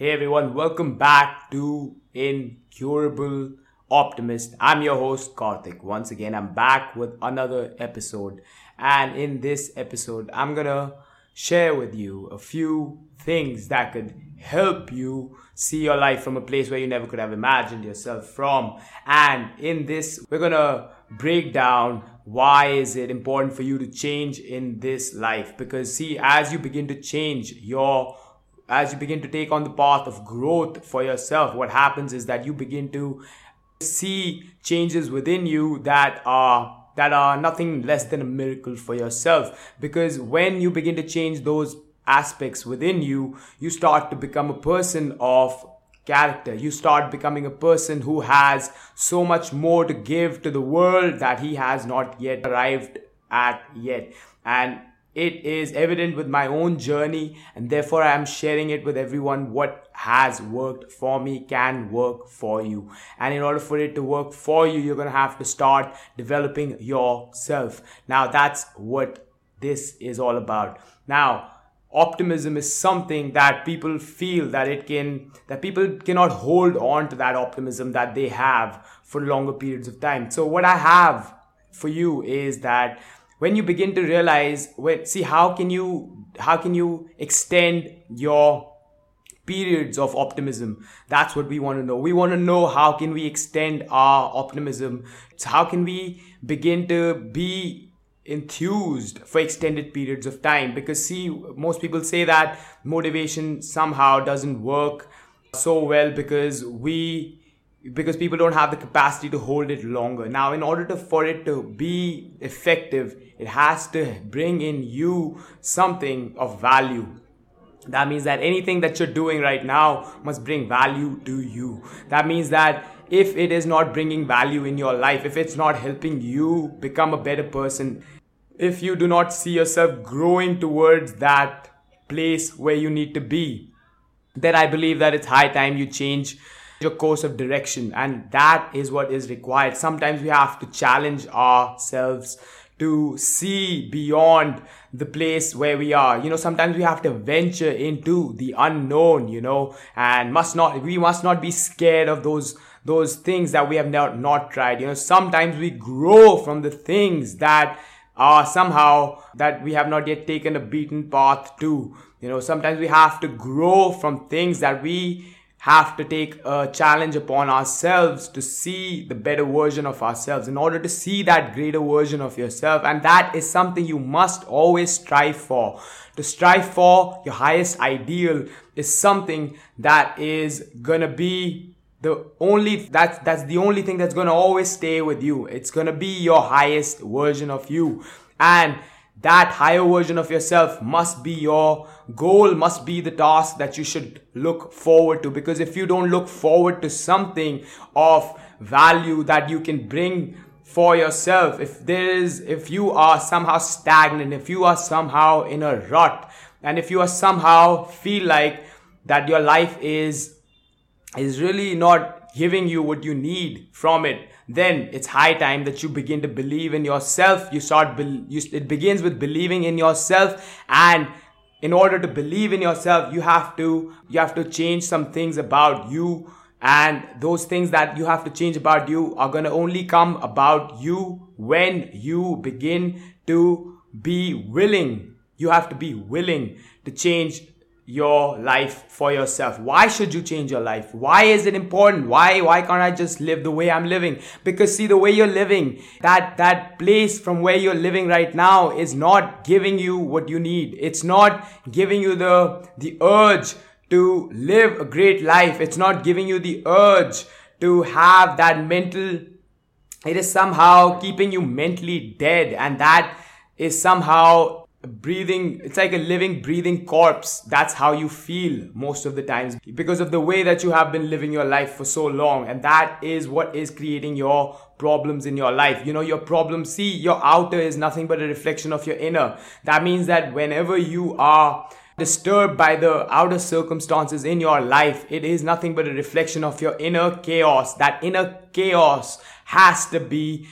Hey everyone, welcome back to Incurable Optimist. I'm your host Karthik. Once again, I'm back with another episode. And in this episode, I'm gonna share with you a few things that could help you see your life from a place where you never could have imagined yourself from. And in this, we're gonna break down why is it important for you to change in this life because see as you begin to change your as you begin to take on the path of growth for yourself what happens is that you begin to see changes within you that are that are nothing less than a miracle for yourself because when you begin to change those aspects within you you start to become a person of character. You start becoming a person who has so much more to give to the world that he has not yet arrived at yet. And it is evident with my own journey and therefore I am sharing it with everyone. What has worked for me can work for you. And in order for it to work for you you're going to have to start developing yourself. Now that's what this is all about. Now optimism is something that people feel that it can that people cannot hold on to that optimism that they have for longer periods of time. So what i have for you is that when you begin to realize when see how can you how can you extend your periods of optimism? That's what we want to know. We want to know how can we extend our optimism? So how can we begin to be enthused for extended periods of time? Because see most people say that motivation somehow doesn't work so well because we because people don't have the capacity to hold it longer. Now in order to for it to be effective it has to bring in you something of value. That means that anything that you're doing right now must bring value to you. That means that if it is not bringing value in your life if it's not helping you become a better person if you do not see yourself growing towards that place where you need to be, then I believe that it's high time you change your course of direction. And that is what is required. Sometimes we have to challenge ourselves to see beyond the place where we are. You know, sometimes we have to venture into the unknown, you know, and must not, we must not be scared of those those things that we have not, not tried. You know, sometimes we grow from the things that are somehow that we have not yet taken a beaten path to. You know, sometimes we have to grow from things that we have to take a challenge upon ourselves to see the better version of ourselves in order to see that greater version of yourself. And that is something you must always strive for. To strive for your highest ideal is something that is gonna be the only that's that's the only thing that's to always stay with you it's to be your highest version of you and that higher version of yourself must be your goal must be the task that you should look forward to. Because if you don't look forward to something of value that you can bring for yourself if there is if you are somehow stagnant if you are somehow in a rut and if you are somehow feel like that your life is is really not giving you what you need from it, then it's high time that you begin to believe in yourself. You start, be- you, it begins with believing in yourself and in order to believe in yourself, you have to, you have to change some things about you. And those things that you have to change about you are going to only come about you when you begin to be willing. You have to be willing to change your life for yourself. Why should you change your life? Why is it important? Why why can't i just live the way i'm living? Because see the way you're living that that place from where you're living right now is not giving you what you need. It's not giving you the the urge to live a great life. It's not giving you the urge to have that mental it is somehow keeping you mentally dead. And that is somehow breathing it's like a living breathing corpse. That's how you feel most of the times because of the way that you have been living your life for so long. And that is what is creating your problems in your life. You know your problem see your outer is nothing but a reflection of your inner. That means that whenever you are disturbed by the outer circumstances in your life it is nothing but a reflection of your inner chaos. That inner chaos has to be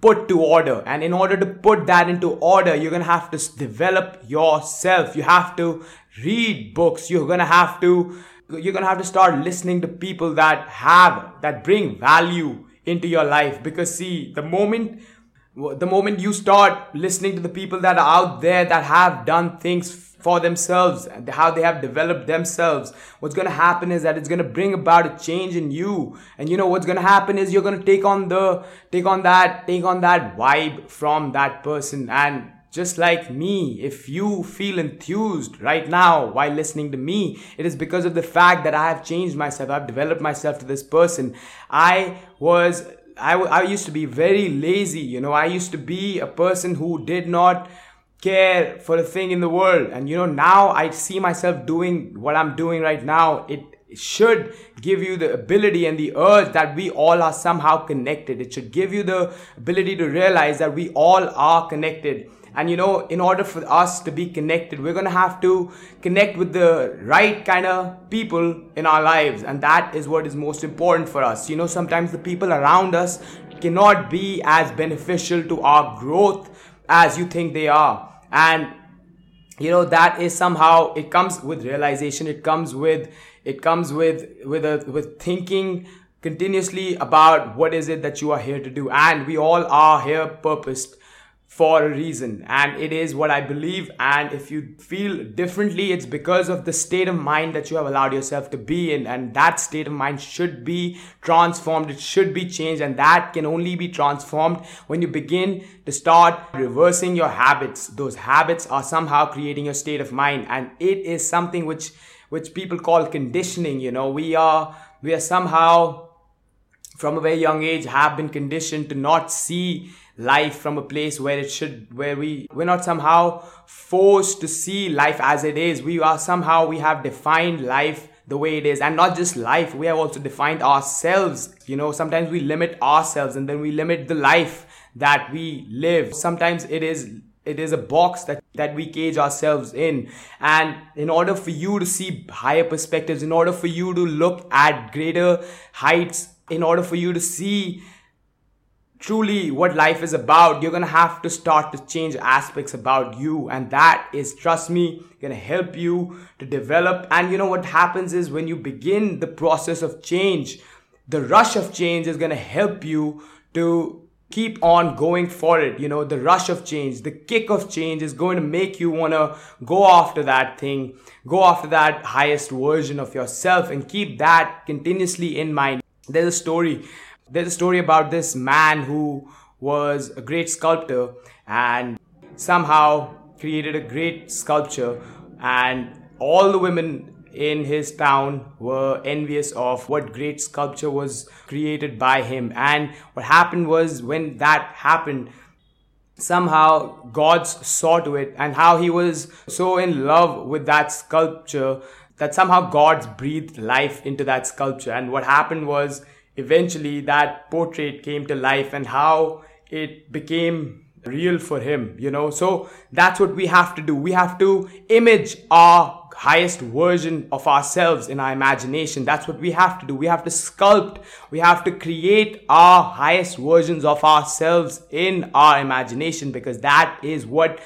put to order. And in order to put that into order, you're going to have to develop yourself. You have to read books. You're going to have to, you're going to have to start listening to people that have, that bring value into your life. Because see, the moment, the moment you start listening to the people that are out there that have done things for themselves and how they have developed themselves what's going to happen is that it's going to bring about a change in you and you know what's going to happen is you're going to take on the take on that take on that vibe from that person and just like me, if you feel enthused right now while listening to me, it is because of the fact that I have changed myself. I've developed myself to this person. I was, I, I used to be very lazy. You know, I used to be a person who did not care for a thing in the world. And you know, now I see myself doing what I'm doing right now. It should give you the ability and the urge that we all are somehow connected. It should give you the ability to realize that we all are connected. And you know, in order for us to be connected, we're to have to connect with the right kind of people in our lives. And that is what is most important for us. You know, sometimes the people around us cannot be as beneficial to our growth as you think they are and you know that is somehow it comes with realization it comes with it comes with with a with thinking continuously about what is it that you are here to do. And we all are here purposed for a reason. And it is what i believe. And if you feel differently it's because of the state of mind that you have allowed yourself to be in. And that state of mind should be transformed. It should be changed. And that can only be transformed when you begin to start reversing your habits. Those habits are somehow creating your state of mind. And it is something which which people call conditioning. You know we are we are somehow from a very young age have been conditioned to not see life from a place where it should where we we're not somehow forced to see life as it is. We are somehow we have defined life the way it is. And not just life we have also defined ourselves. You know sometimes we limit ourselves and then we limit the life that we live. Sometimes it is it is a box that, that we cage ourselves in. And in order for you to see higher perspectives in order for you to look at greater heights in order for you to see truly what life is about, you're gonna have to start to change aspects about you. And that is, trust me, gonna help you to develop. And you know what happens is when you begin the process of change, the rush of change is gonna help you to keep on going for it. You know, the rush of change, the kick of change is going to make you want to go after that thing, go after that highest version of yourself and keep that continuously in mind. There's a story there's a story about this man who was a great sculptor and somehow created a great sculpture and all the women in his town were envious of what great sculpture was created by him. And what happened was when that happened somehow God saw to it and how he was so in love with that sculpture that somehow God's breathed life into that sculpture and what happened was eventually that portrait came to life and how it became real for him, you know. So that's what we have to do. We have to image our highest version of ourselves in our imagination. That's what we have to do. We have to sculpt, we have to create our highest versions of ourselves in our imagination because that is what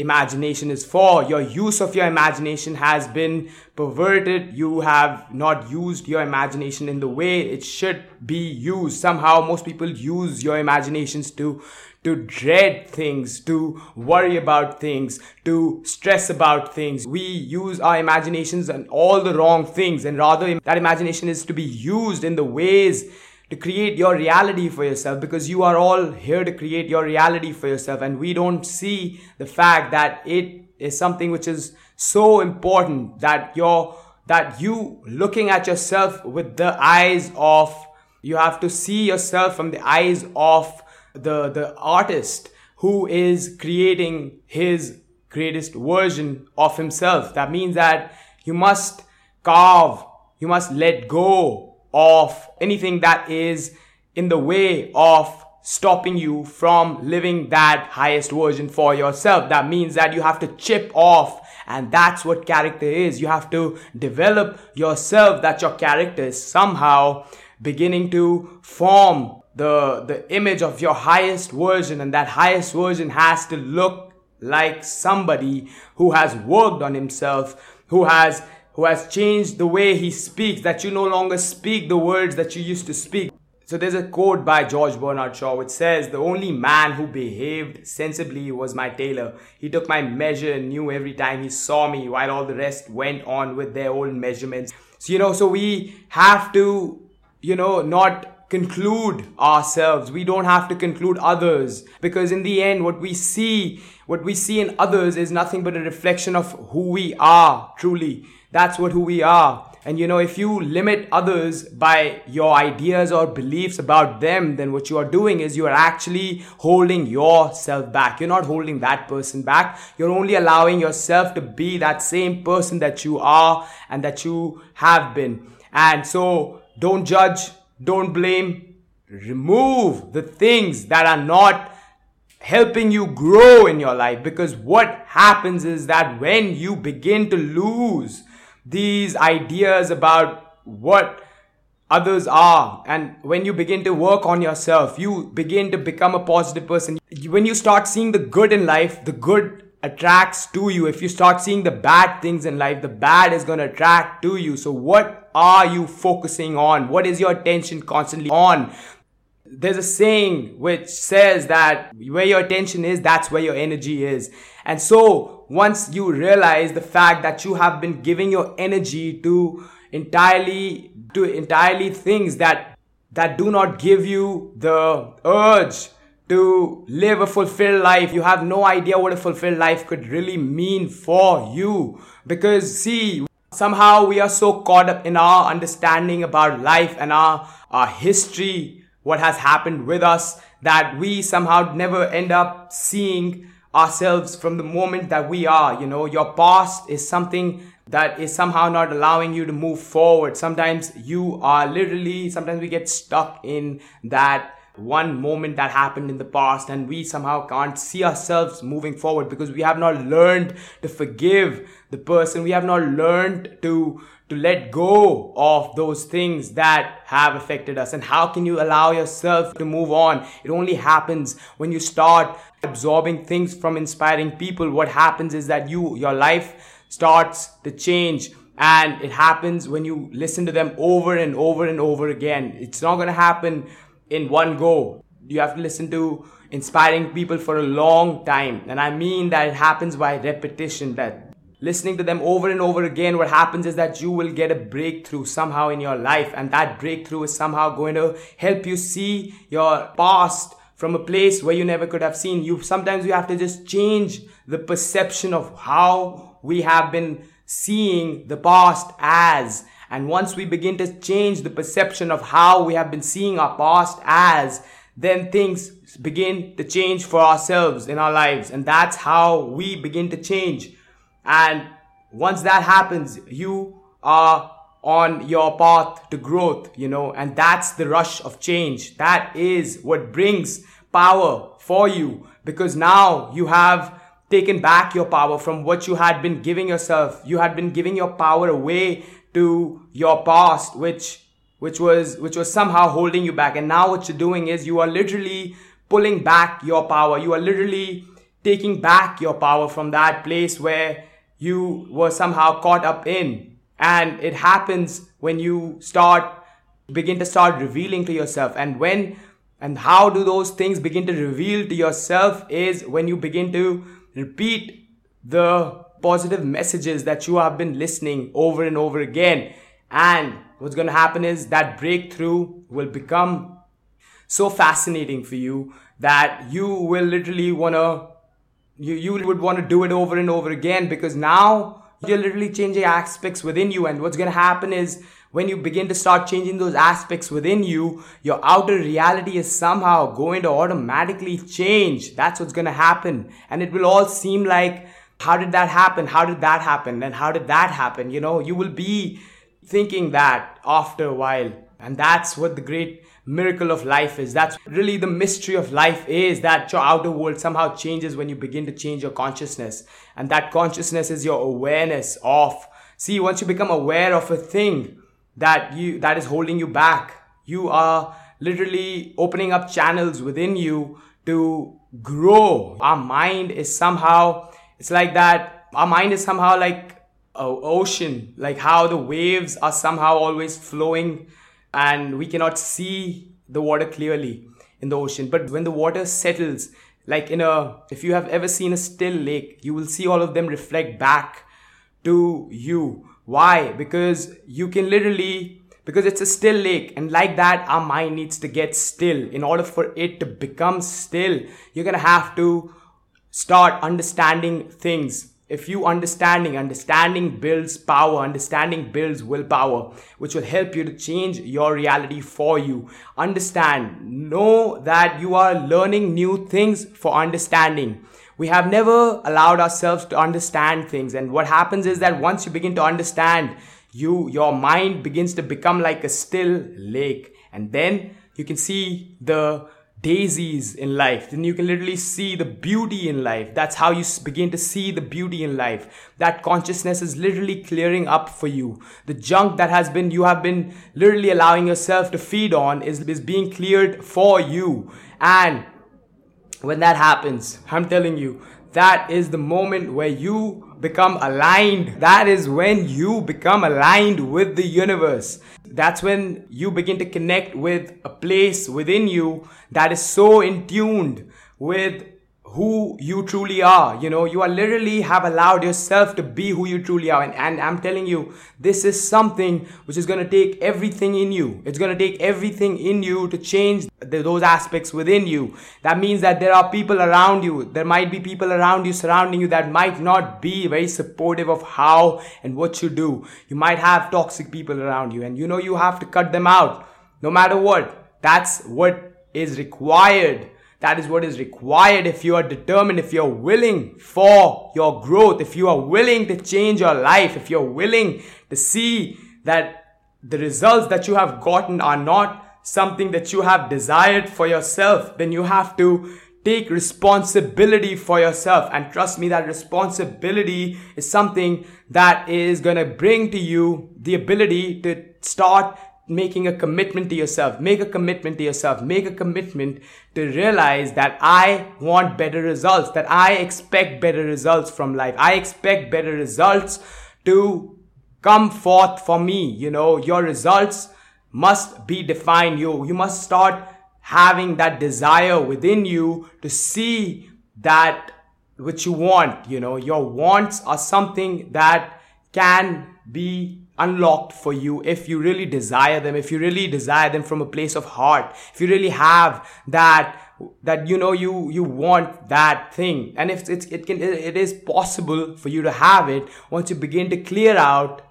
imagination is for. Your use of your imagination has been perverted. You have not used your imagination in the way it should be used. Somehow most people use your imaginations to to dread things, to worry about things, to stress about things. We use our imaginations and all the wrong things and rather that imagination is to be used in the ways to create your reality for yourself because you are all here to create your reality for yourself. And we don't see the fact that it is something which is so important that you're that you looking at yourself with the eyes of you have to see yourself from the eyes of the the artist who is creating his greatest version of himself. That means that you must carve you must let go of anything that is in the way of stopping you from living that highest version for yourself. That means that you have to chip off and that's what character is. You have to develop yourself that your character is somehow beginning to form the the image of your highest version and that highest version has to look like somebody who has worked on himself who has who has changed the way he speaks that you no longer speak the words that you used to speak so there's a quote by George Bernard Shaw which says, The only man who behaved sensibly was my tailor. He took my measure and knew every time he saw me, while all the rest went on with their own measurements. So, you know, so we have to, you know, not conclude ourselves. We don't have to conclude others because in the end, what we see, what we see in others is nothing but a reflection of who we are truly. That's what who we are. And you know, if you limit others by your ideas or beliefs about them, then what you are doing is you are actually holding yourself back. You're not holding that person back. You're only allowing yourself to be that same person that you are and that you have been. And so don't judge, don't blame, remove the things that are not helping you grow in your life because what happens is that when you begin to lose these ideas about what others are and when you begin to work on yourself you begin to become a positive person. When you start seeing the good in life the good attracts to you. If you start seeing the bad things in life the bad is going to attract to you. So what are you focusing on? What is your attention constantly on? There's a saying which says that where your attention is, that's where your energy is. And so once you realize the fact that you have been giving your energy to entirely, to entirely things that, that do not give you the urge to live a fulfilled life. You have no idea what a fulfilled life could really mean for you. Because see, somehow we are so caught up in our understanding about life and our, our history what has happened with us that we somehow never end up seeing ourselves from the moment that we are. You know, your past is something that is somehow not allowing you to move forward. Sometimes you are literally, sometimes we get stuck in that one moment that happened in the past and we somehow can't see ourselves moving forward because we have not learned to forgive the person. We have not learned to to let go of those things that have affected us. And how can you allow yourself to move on? It only happens when you start absorbing things from inspiring people. What happens is that you your life starts to change and it happens when you listen to them over and over and over again. It's not going to happen in one go you have to listen to inspiring people for a long time and i mean that it happens by repetition that listening to them over and over again, what happens is that you will get a breakthrough somehow in your life. And that breakthrough is somehow going to help you see your past from a place where you never could have seen. You sometimes you have to just change the perception of how we have been seeing the past as. And once we begin to change the perception of how we have been seeing our past as, then things begin to change for ourselves in our lives. And that's how we begin to change. And once that happens, you are on your path to growth, you know, and that's the rush of change. That is what brings power for you because now you have taken back your power from what you had been giving yourself. You had been giving your power away to your past, which, which was, which was somehow holding you back. And now what you're doing is you are literally pulling back your power. You are literally taking back your power from that place where you were somehow caught up in. And it happens when you start, begin to start revealing to yourself. And when and how do those things begin to reveal to yourself is when you begin to repeat the positive messages that you have been listening over and over again. And what's going to happen is that breakthrough will become so fascinating for you that you will literally want to you, you would want to do it over and over again because now you're literally changing aspects within you. And what's going to happen is when you begin to start changing those aspects within you, your outer reality is somehow going to automatically change. That's what's going to happen. And it will all seem like, how did that happen? How did that happen? And how did that happen? You know, you will be thinking that after a while. And that's what the great miracle of life is. That's really the mystery of life is that your outer world somehow changes when you begin to change your consciousness. And that consciousness is your awareness of. See, once you become aware of a thing that you, that is holding you back, you are literally opening up channels within you to grow. Our mind is somehow, it's like that. Our mind is somehow like a ocean, like how the waves are somehow always flowing and we cannot see the water clearly in the ocean. But when the water settles, like in a, if you have ever seen a still lake, you will see all of them reflect back to you. Why? Because you can literally, because it's a still lake, and like that, our mind needs to get still. In order for it to become still, you're gonna have to start understanding things. If you understanding understanding builds power understanding builds willpower which will help you to change your reality for you. Understand. Know that you are learning new things for understanding. We have never allowed ourselves to understand things and what happens is that once you begin to understand you your mind begins to become like a still lake and then you can see the daisies in life. Then you can literally see the beauty in life. That's how you begin to see the beauty in life. That consciousness is literally clearing up for you. The junk that has been, you have been literally allowing yourself to feed on is, is being cleared for you. And when that happens, I'm telling you, that is the moment where you become aligned. That is when you become aligned with the universe. That's when you begin to connect with a place within you that is so in tuned with who you truly are. You know, you are literally have allowed yourself to be who you truly are. And, and I'm telling you, this is something which is going to take everything in you. It's going to take everything in you to change the, those aspects within you. That means that there are people around you. There might be people around you surrounding you that might not be very supportive of how and what you do. You might have toxic people around you and you know you have to cut them out no matter what. That's what is required that is what is required if you are determined, if you're willing for your growth, if you are willing to change your life, if you're willing to see that the results that you have gotten are not something that you have desired for yourself, then you have to take responsibility for yourself. And trust me, that responsibility is something that is going to bring to you the ability to start making a commitment to yourself. Make a commitment to yourself. Make a commitment to realize that I want better results, that I expect better results from life. I expect better results to come forth for me. You know, your results must be defined. You, you must start having that desire within you to see that which you want. You know, your wants are something that can be unlocked for you if you really desire them, if you really desire them from a place of heart, if you really have that that you know you you want that thing. And if it's it can it is possible for you to have it once you begin to clear out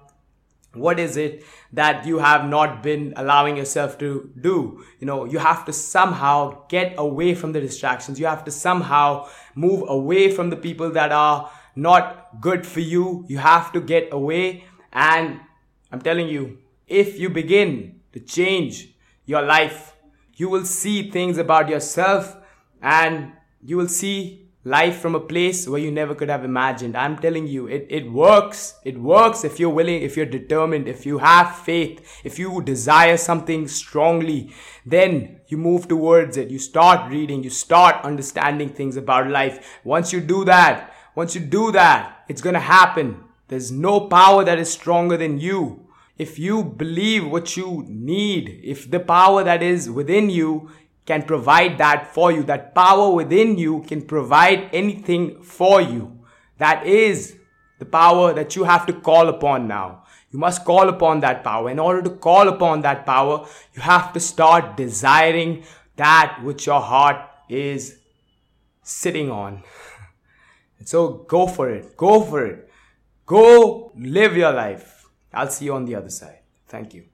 what is it that you have not been allowing yourself to do. You know you have to somehow get away from the distractions. You have to somehow move away from the people that are not good for you. You have to get away and I'm telling you, if you begin to change your life, you will see things about yourself and you will see life from a place where you never could have imagined. I'm telling you, it, it works. It works if you're willing, if you're determined, if you have faith, if you desire something strongly, then you move towards it. You start reading, you start understanding things about life. Once you do that, once you do that, it's gonna happen. There's no power that is stronger than you. If you believe what you need, if the power that is within you can provide that for you, that power within you can provide anything for you. That is the power that you have to call upon now. You must call upon that power. In order to call upon that power, you have to start desiring that which your heart is sitting on. so go for it. Go for it. Go live your life. I'll see you on the other side. Thank you.